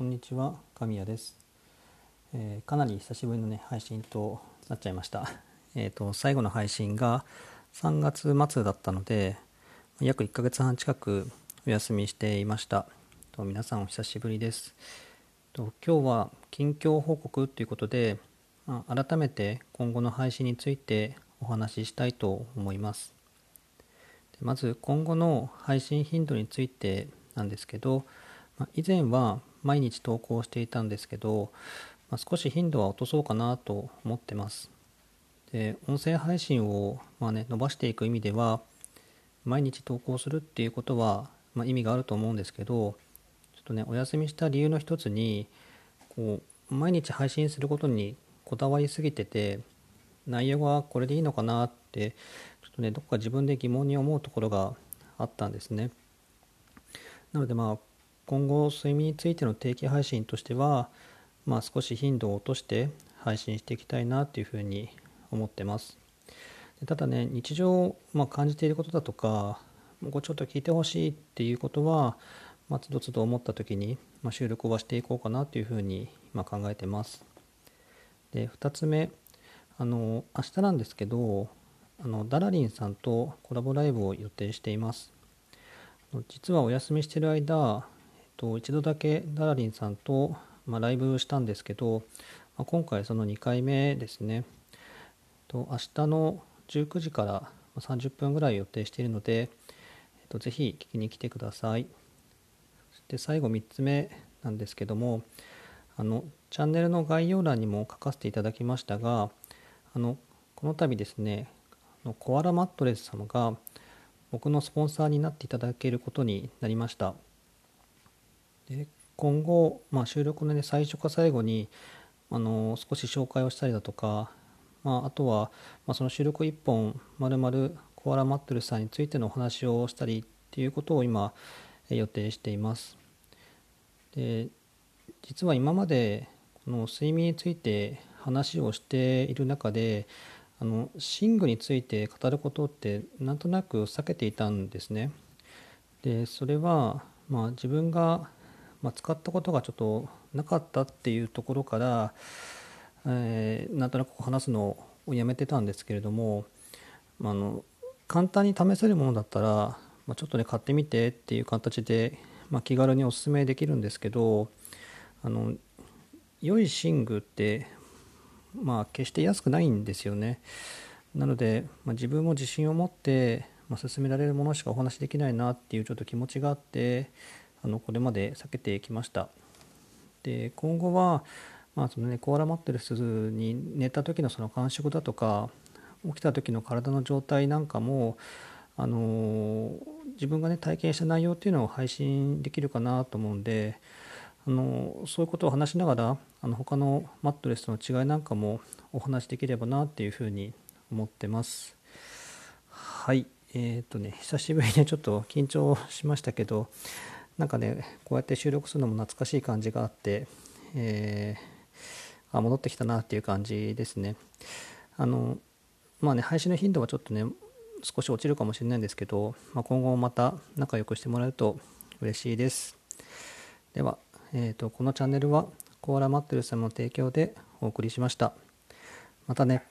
こんにちは神谷です、えー、かなり久しぶりのね配信となっちゃいました。えっ、ー、と最後の配信が3月末だったので約1ヶ月半近くお休みしていました。と皆さんお久しぶりです。と今日は近況報告ということで、まあ、改めて今後の配信についてお話ししたいと思います。まず今後の配信頻度についてなんですけど、まあ、以前は毎日投稿していたんですけど、まあ、少し頻度は落とそうかなと思ってます。で音声配信を、まあね、伸ばしていく意味では毎日投稿するっていうことは、まあ、意味があると思うんですけどちょっとねお休みした理由の一つにこう毎日配信することにこだわりすぎてて内容がこれでいいのかなってちょっとねどこか自分で疑問に思うところがあったんですね。なのでまあ今後睡眠についての定期配信としては、まあ、少し頻度を落として配信していきたいなというふうに思ってます。ただね日常、まあ、感じていることだとかこうちょっと聞いてほしいっていうことは、まあ、つどつど思った時に、まあ、収録はしていこうかなというふうに、ま考えてます。で2つ目あの明日なんですけどあのダラリンさんとコラボライブを予定しています。実はお休みしてる間、と、一度だけダラリンさんと、まあ、ライブしたんですけど、まあ、今回その2回目ですね。と明日の19時から30分ぐらい予定しているので、えっと、ぜひ聞きに来てください。そして最後3つ目なんですけどもあのチャンネルの概要欄にも書かせていただきましたがあのこの度ですねコアラマットレス様が僕のスポンサーになっていただけることになりました。で今後、まあ、収録の、ね、最初か最後にあの少し紹介をしたりだとか、まあ、あとは、まあ、その収録1本まるまるコアラマットレスさんについてのお話をしたりっていうことを今予定していますで実は今までこの睡眠について話をしている中であの寝具について語ることってなんとなく避けていたんですね。でそれは、まあ、自分が、まあ、使ったことがちょっとなかったっていうところから、えー、なんとなく話すのをやめてたんですけれども、まあ、の簡単に試せるものだったら、まあ、ちょっとね買ってみてっていう形で、まあ、気軽におすすめできるんですけどあの良い寝具ってまあ決して安くないんですよね。なので、まあ、自分も自信を持って、まあ、進められるものしかお話しできないなっていうちょっと気持ちがあってあのこれまで避けてきました。で今後は、まあそのね、コアラマットレスに寝た時のその感触だとか起きた時の体の状態なんかもあの自分がね体験した内容っていうのを配信できるかなと思うんであのそういうことを話しながらあの他のマットレスの違いなんかもお話しできればなっていうふうに思ってます。はい。えっ、ー、とね久しぶりにちょっと緊張しましたけどなんかねこうやって収録するのも懐かしい感じがあって、えー、あ戻ってきたなっていう感じですねあのまあね配信の頻度はちょっとね少し落ちるかもしれないんですけど、まあ、今後もまた仲良くしてもらえると嬉しいですではえーと、このチャンネルはコアラマットルさんの提供でお送りしました。またね。